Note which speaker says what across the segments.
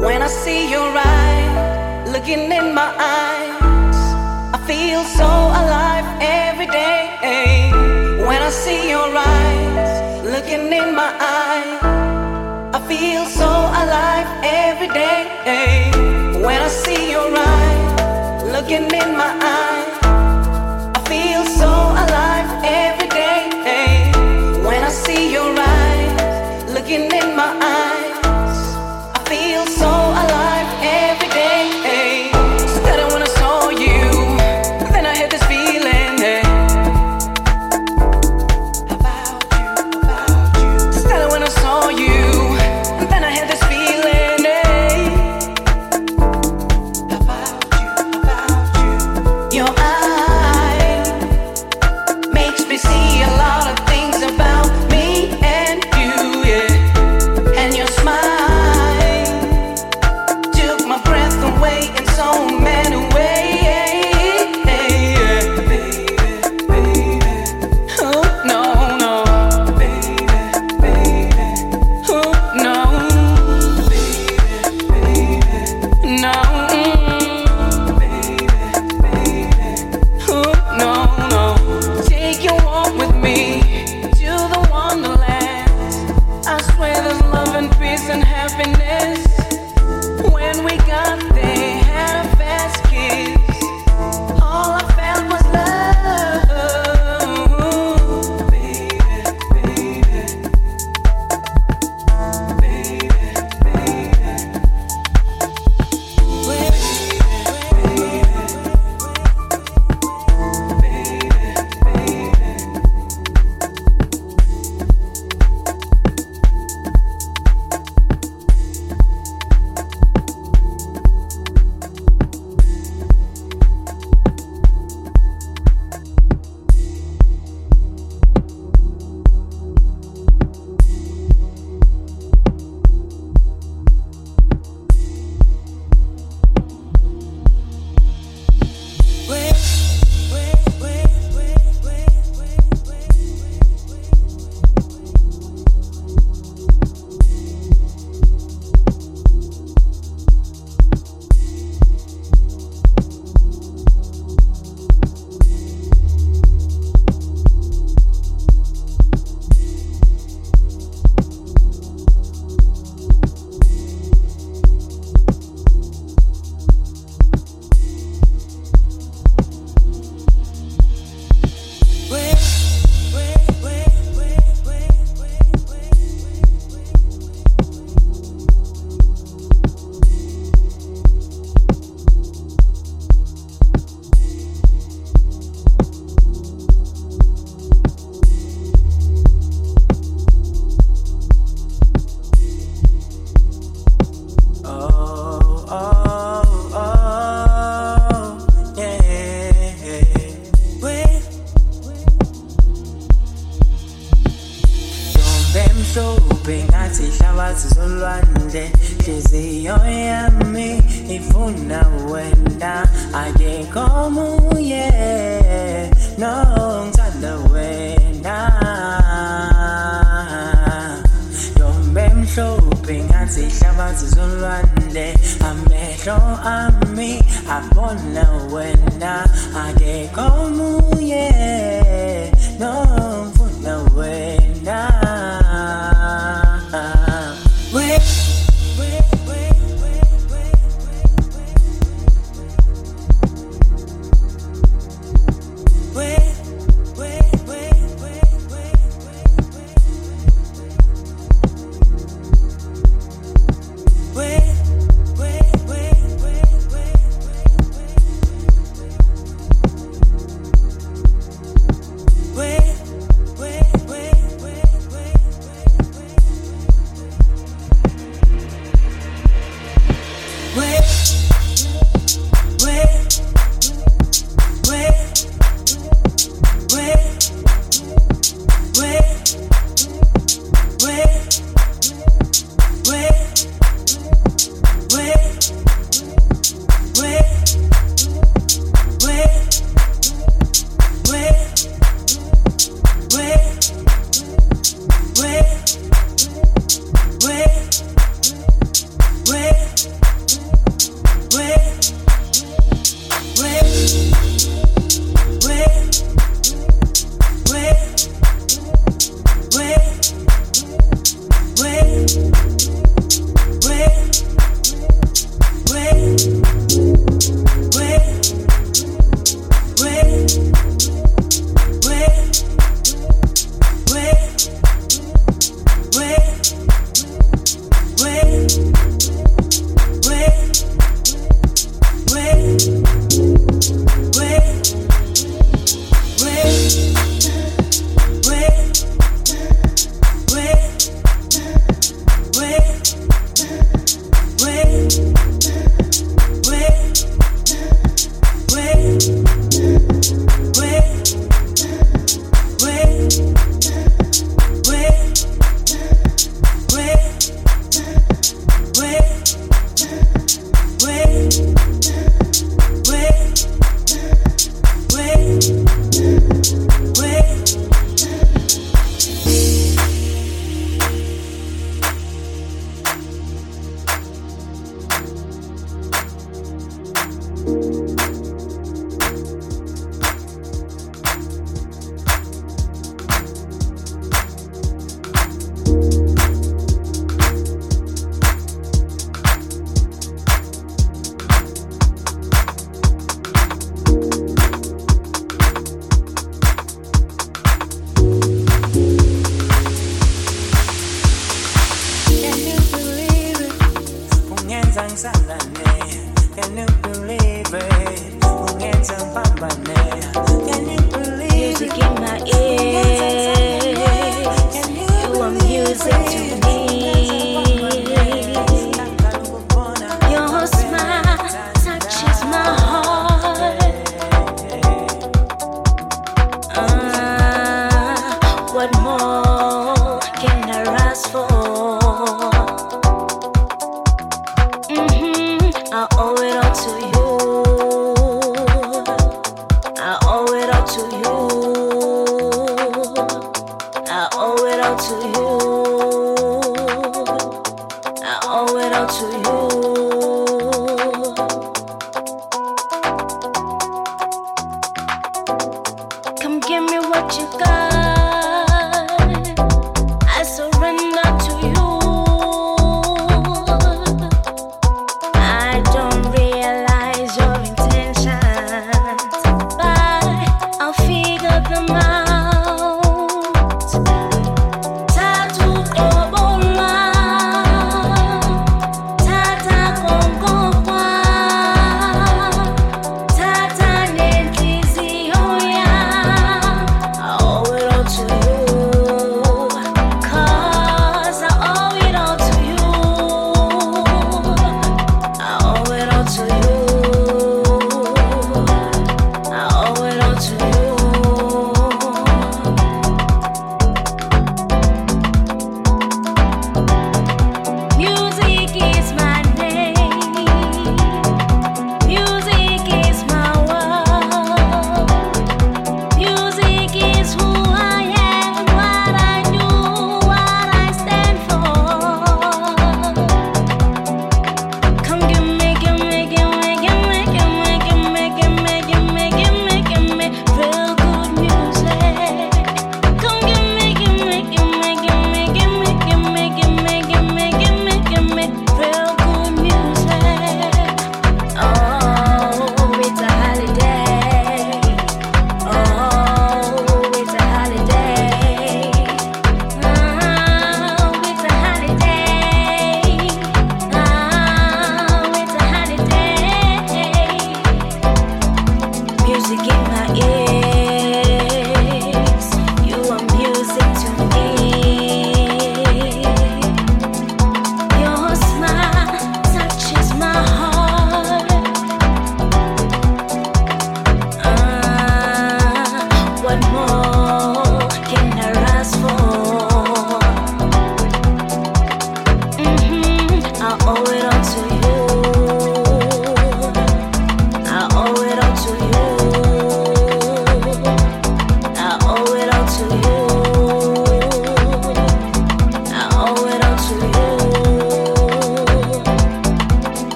Speaker 1: When I see your
Speaker 2: eyes,
Speaker 1: looking
Speaker 2: in my eyes, I feel so alive every day. When I see your
Speaker 3: eyes, looking in my eyes, I feel so alive every day.
Speaker 4: When I see your eyes, looking in my eyes. zizolwane amehlo ami abona wena ake komunye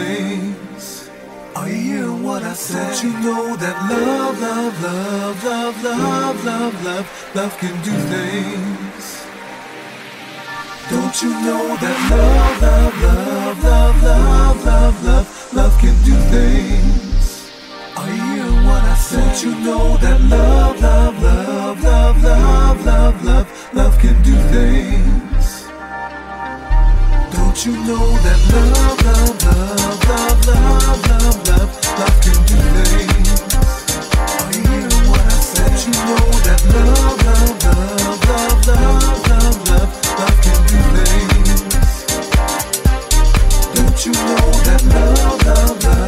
Speaker 4: place. Are you hearing what I said? Don't you
Speaker 3: know that love, love, love, love, love, love, love, love can do things. Don't you know that love, love, love, love, love, love, love, love can do things? Are you hearing what I said? Don't you know that love, love, love, love, love, love, love, love can do things? You know that love, love, love, love, love, love, love, love can do things? Are you hearing what I said? You know that love, love, love, love, love, love, love, love can do things? Don't you know that love, love, love?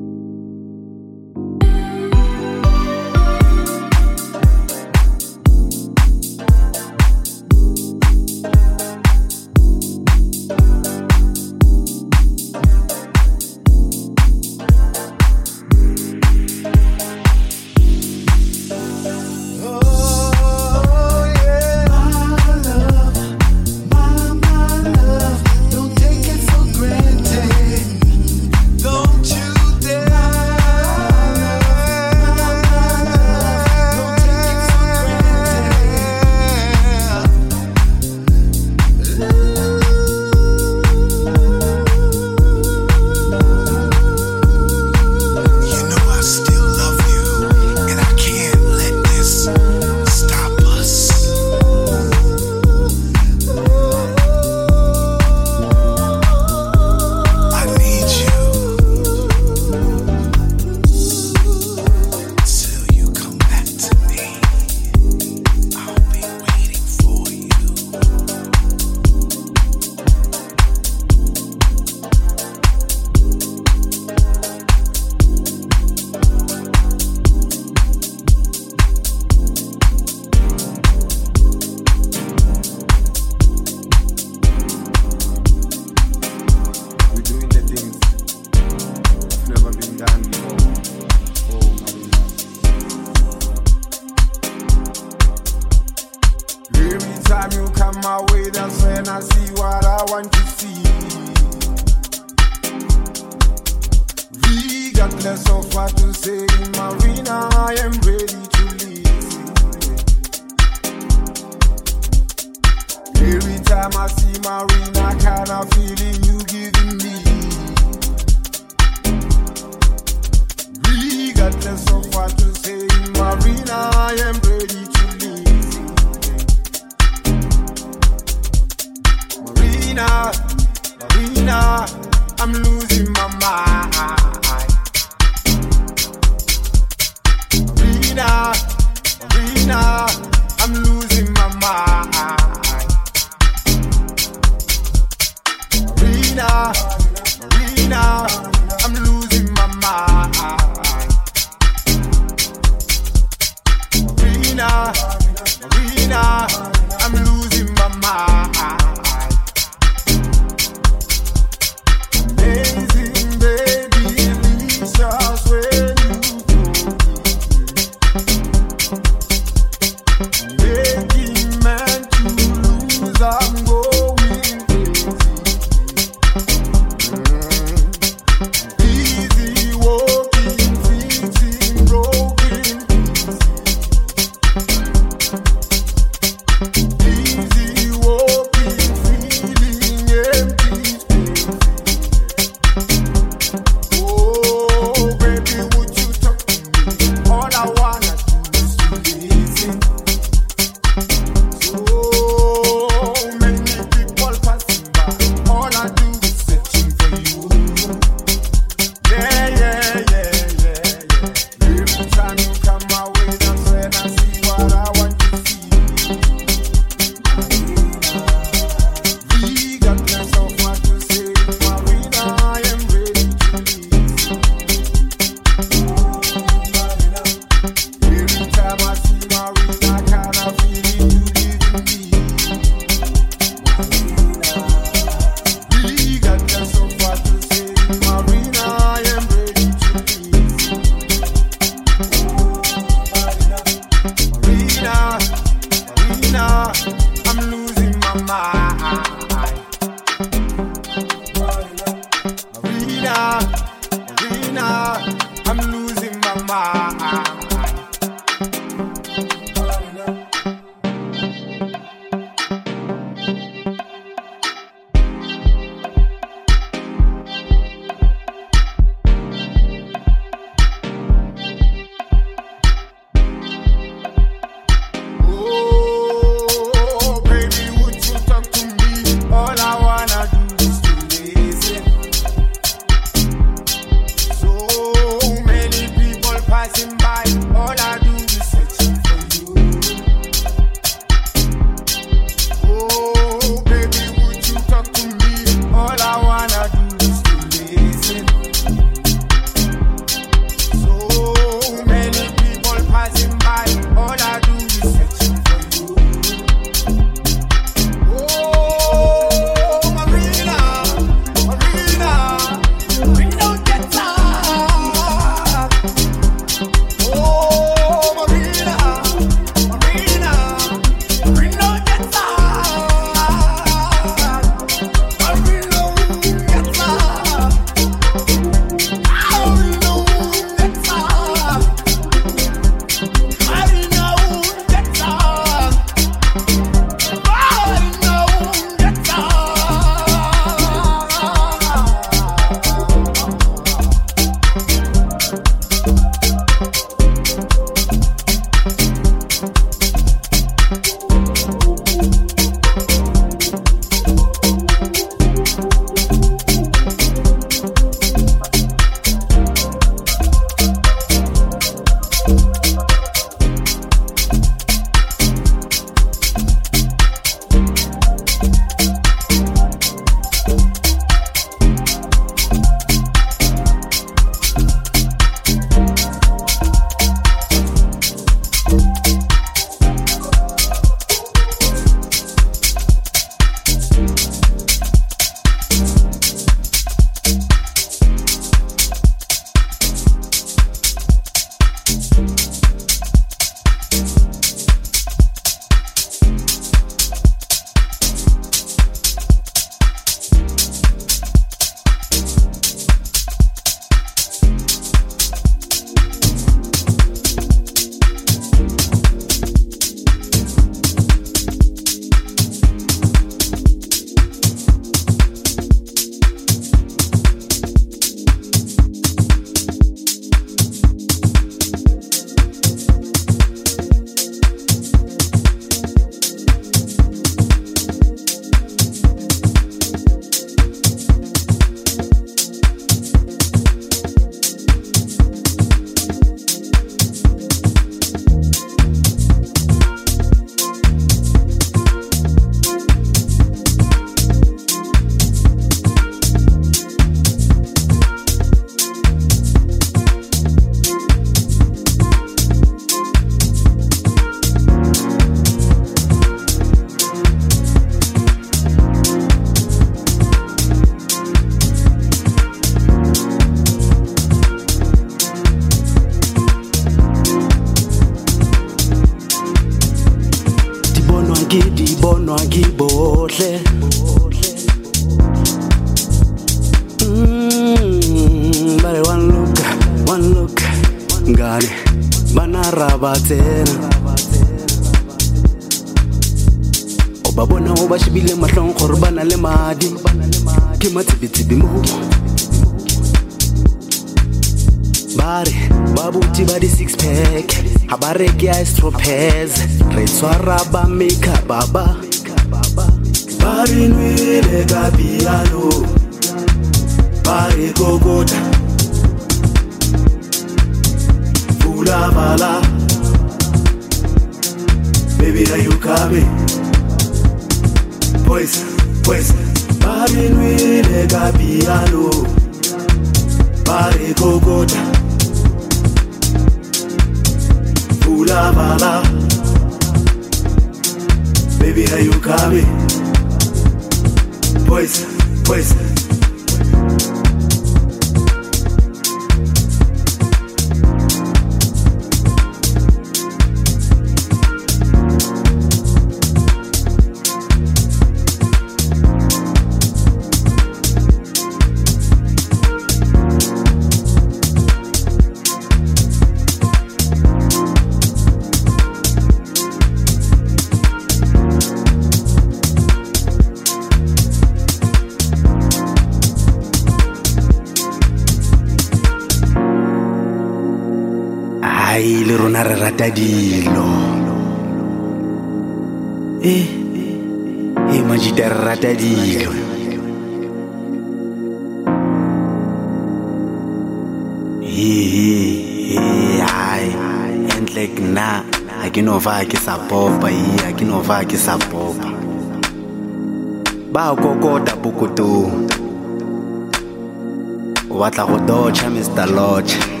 Speaker 3: Mr. Lodge.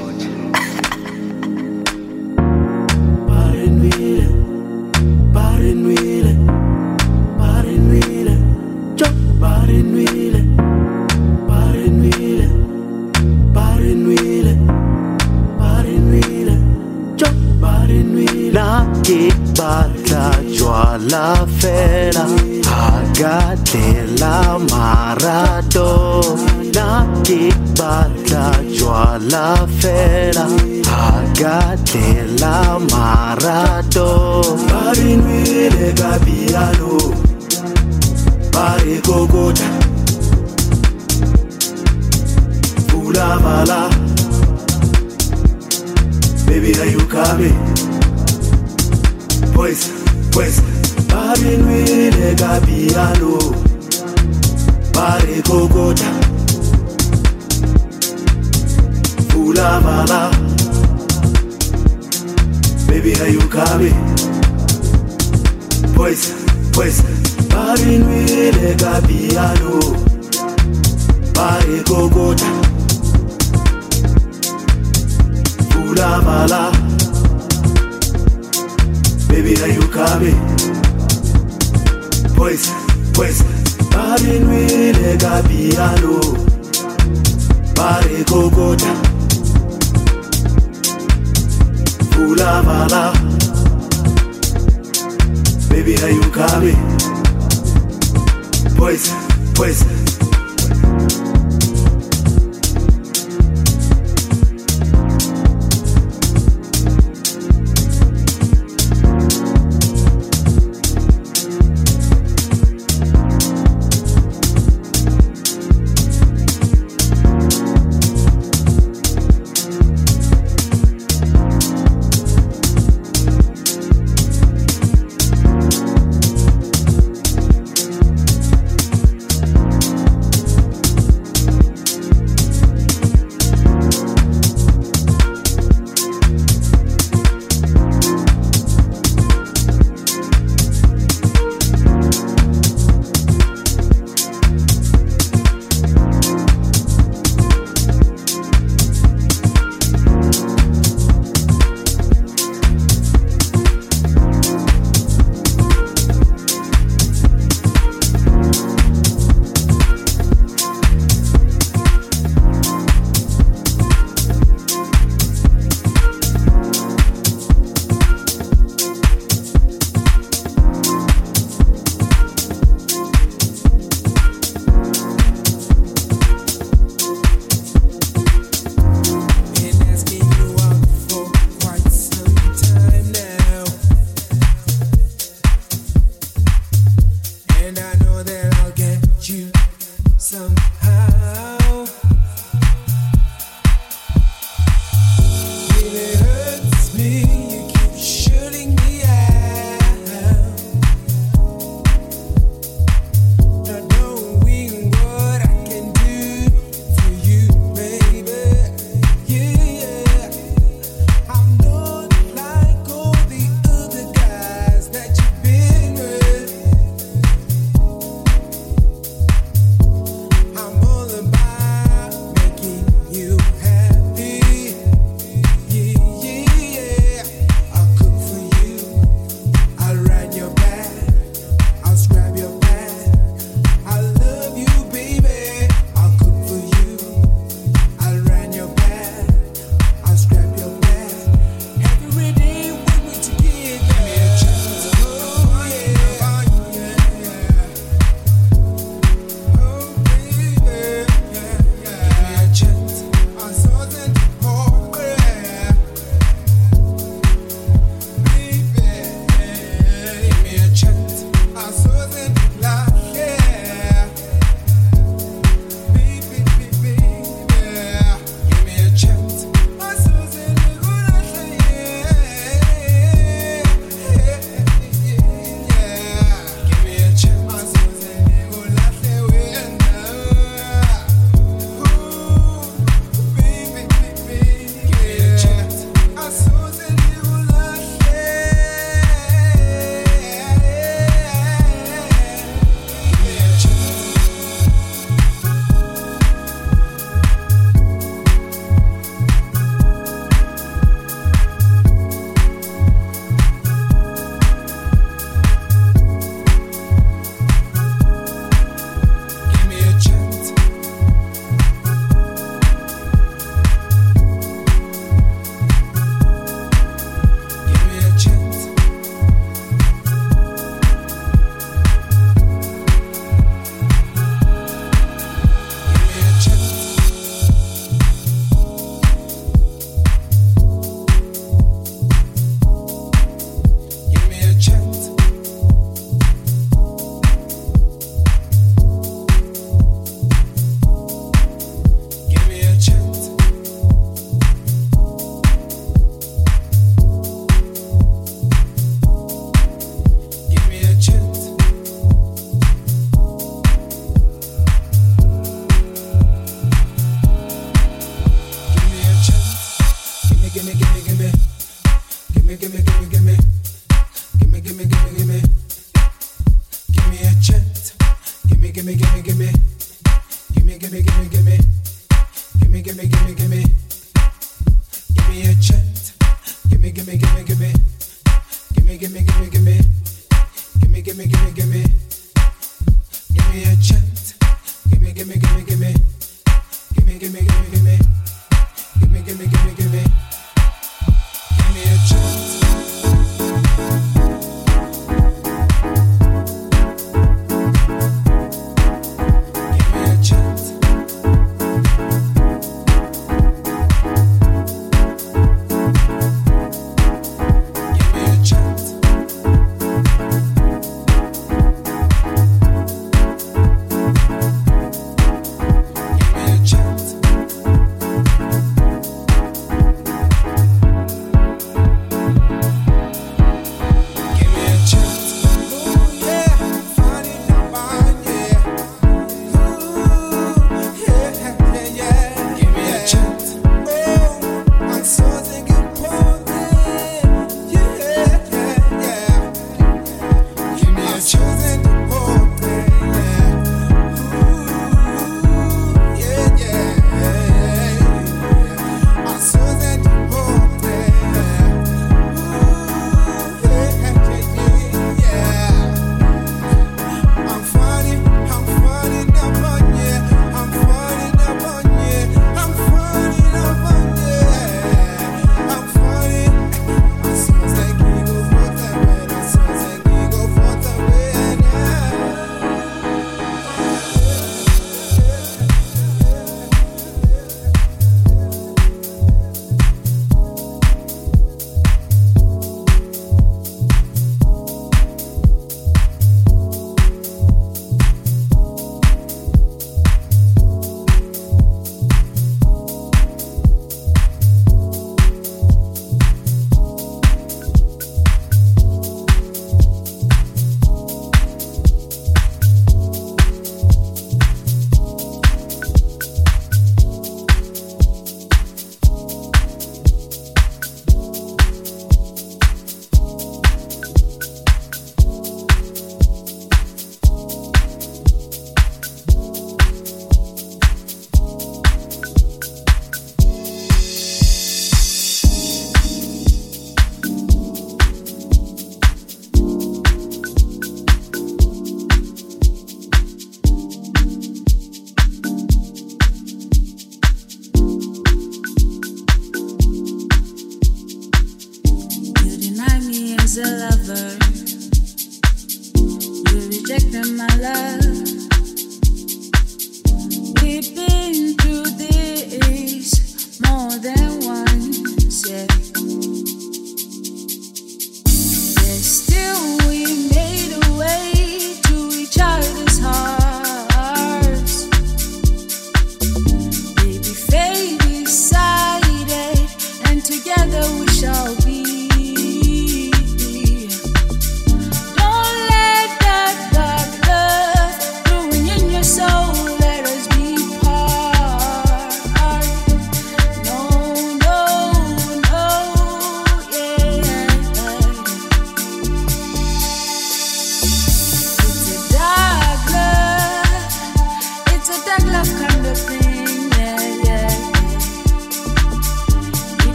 Speaker 3: Na che balla gialla fera Aga della Maradona Che balla yo a la fera Agate la marato Bari nwile gabialo Bari kokota Fula mala. Baby are you coming? Pues, pues Bari nwile gabialo Bari kokota Pula bala, baby are you coming? Boys, boys, barenwile ka piano, bare kokota. Pula bala, baby are you coming? Boys, boys, barenwile ka piano, bare kokota. Pula bala, baby are you coming? Boys, boys.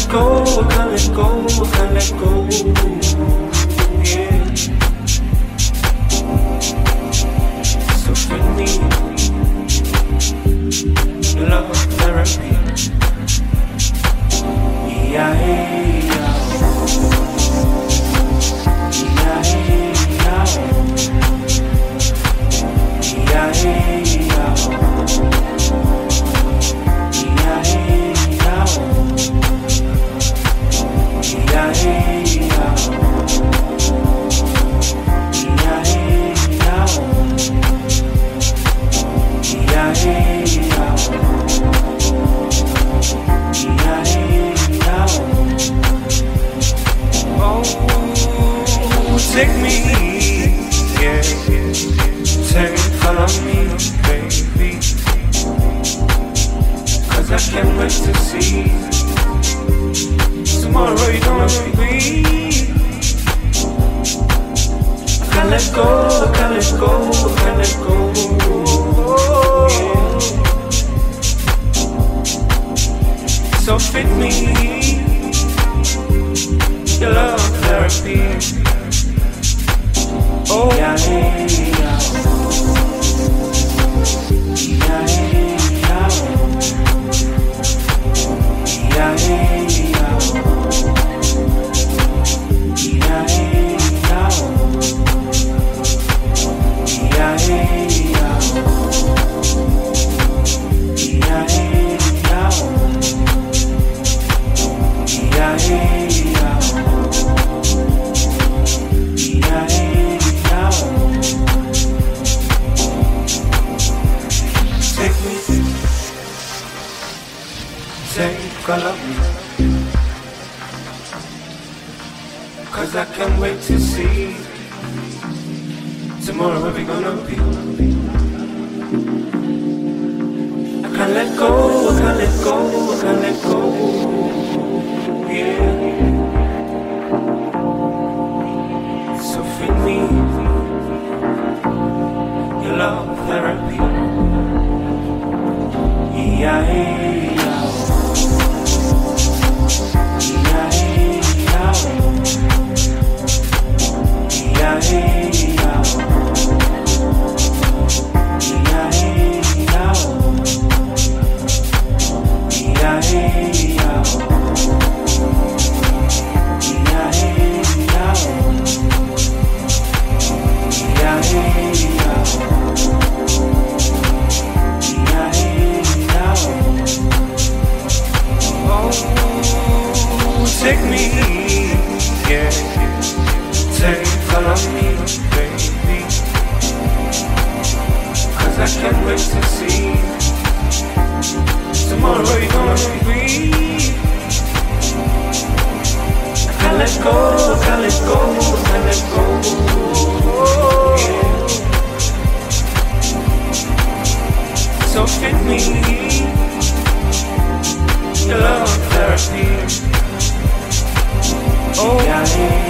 Speaker 1: Let go, I can't let go, let go. Yeah. So me, love therapy. Yeah, yeah, yeah, yeah, yeah. I can't wait to see tomorrow you're gonna be. Can't let go, can't let go, can't let go. So fit me, your love therapy. Oh, yeah, yeah. Yeah, yeah, Take can't wait to see tomorrow where we gonna be. I can't let go, I can't let go, I can't let go. Yeah. So fit me, your love therapy. Yeah, Take me, yeah, take follow me, baby. Cause I can't wait to see tomorrow you're gonna be. I let go, can't let go, can't let go. Yeah. So fit me, your love therapy. Oh,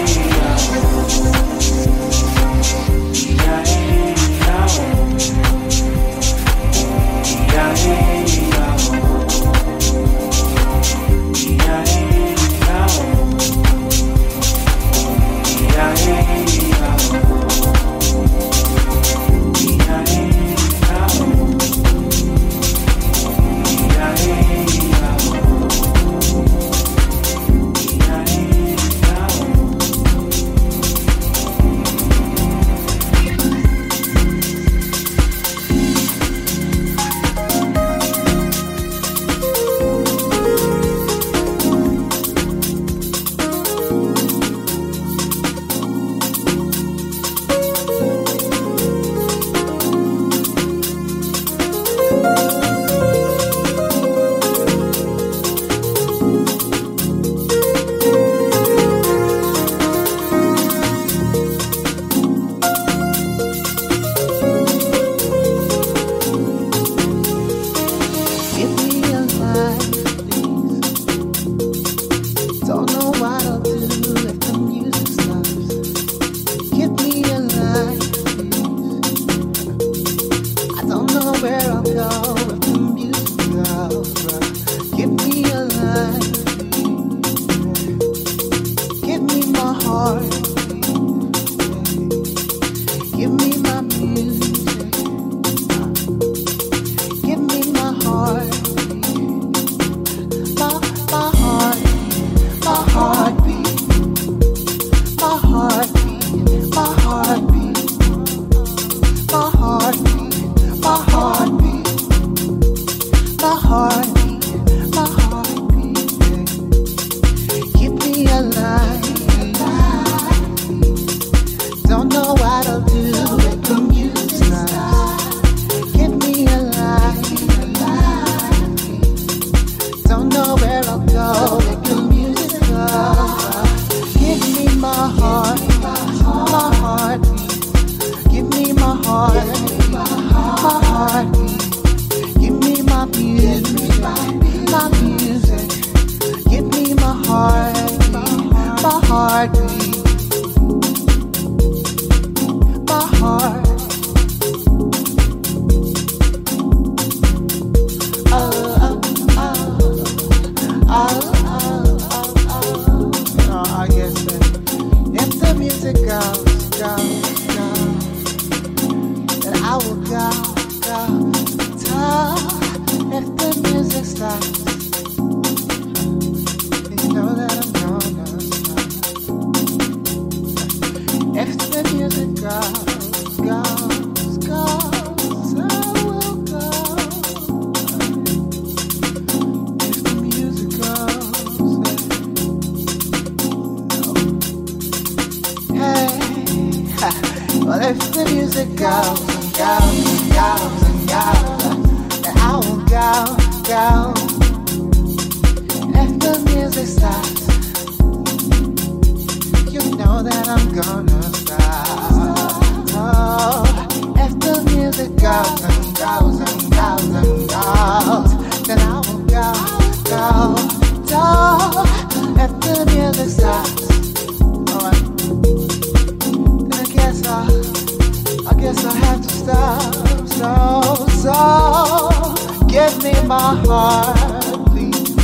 Speaker 5: guess I have to stop, stop, stop. Give me my heart, please.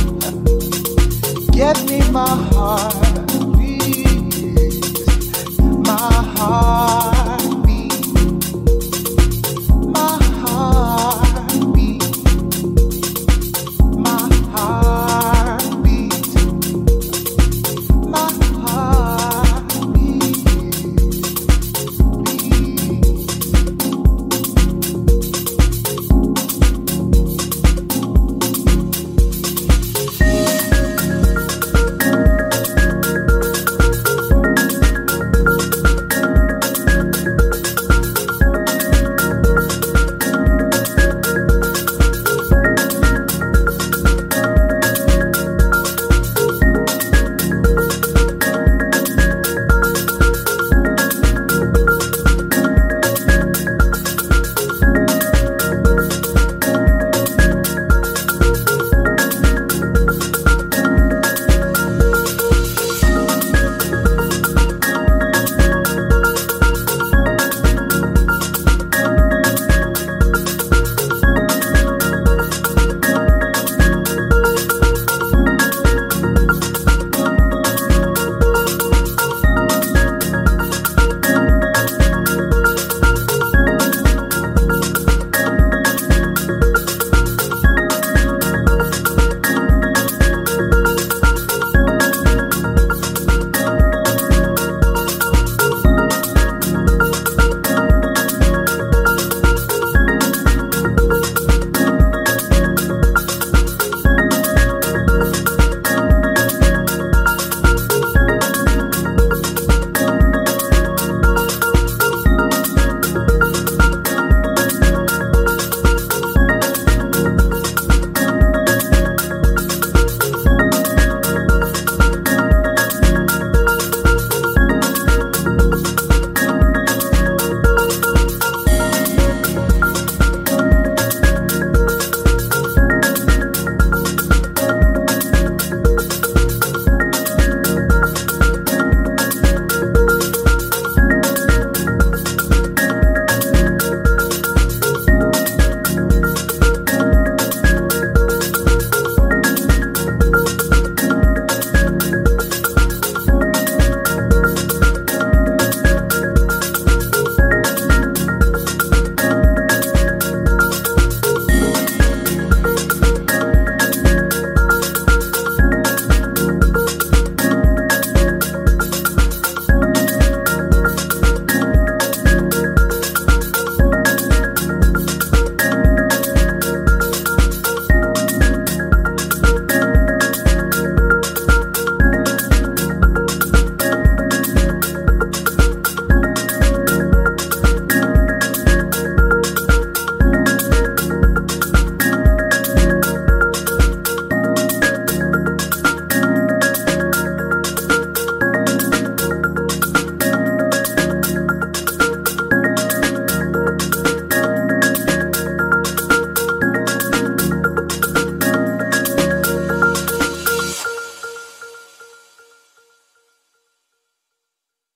Speaker 5: Give me my heart, please. My heart.